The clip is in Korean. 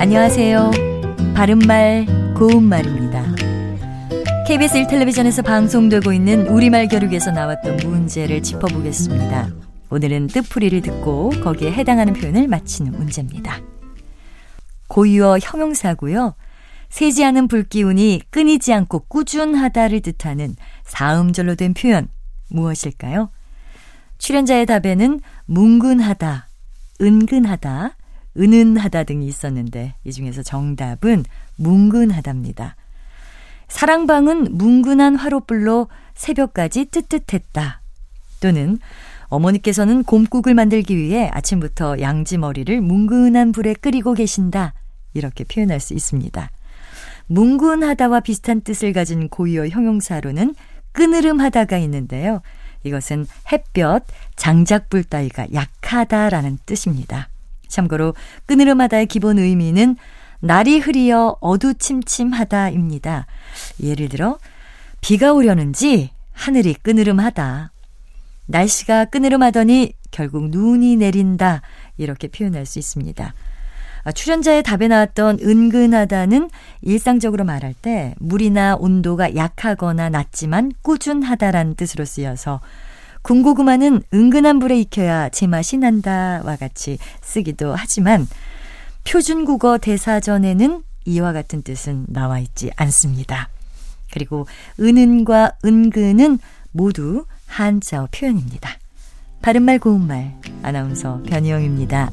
안녕하세요. 바른말, 고운말입니다. KBS 1텔레비전에서 방송되고 있는 우리말 교육에서 나왔던 문제를 짚어보겠습니다. 오늘은 뜻풀이를 듣고 거기에 해당하는 표현을 맞히는 문제입니다. 고유어 형용사고요. 세지 않은 불기운이 끊이지 않고 꾸준하다를 뜻하는 사음절로 된 표현 무엇일까요? 출연자의 답에는 뭉근하다, 은근하다, 은은하다 등이 있었는데 이 중에서 정답은 뭉근하답니다. 사랑방은 뭉근한 화롯불로 새벽까지 뜨뜻했다. 또는 어머니께서는 곰국을 만들기 위해 아침부터 양지 머리를 뭉근한 불에 끓이고 계신다. 이렇게 표현할 수 있습니다. 뭉근하다와 비슷한 뜻을 가진 고유어 형용사로는 끄느름하다가 있는데요. 이것은 햇볕, 장작불 따위가 약하다라는 뜻입니다. 참고로 끄느름하다의 기본 의미는 날이 흐리어 어두침침하다입니다. 예를 들어 비가 오려는지 하늘이 끄느름하다. 날씨가 끄느름하더니 결국 눈이 내린다. 이렇게 표현할 수 있습니다. 아, 출연자의 답에 나왔던 은근하다는 일상적으로 말할 때 물이나 온도가 약하거나 낮지만 꾸준하다라는 뜻으로 쓰여서 군고구마는 은근한 불에 익혀야 제맛이 난다와 같이 쓰기도 하지만 표준국어 대사전에는 이와 같은 뜻은 나와 있지 않습니다. 그리고 은은과 은근은 모두 한자어 표현입니다. 바른말 고운말 아나운서 변희영입니다.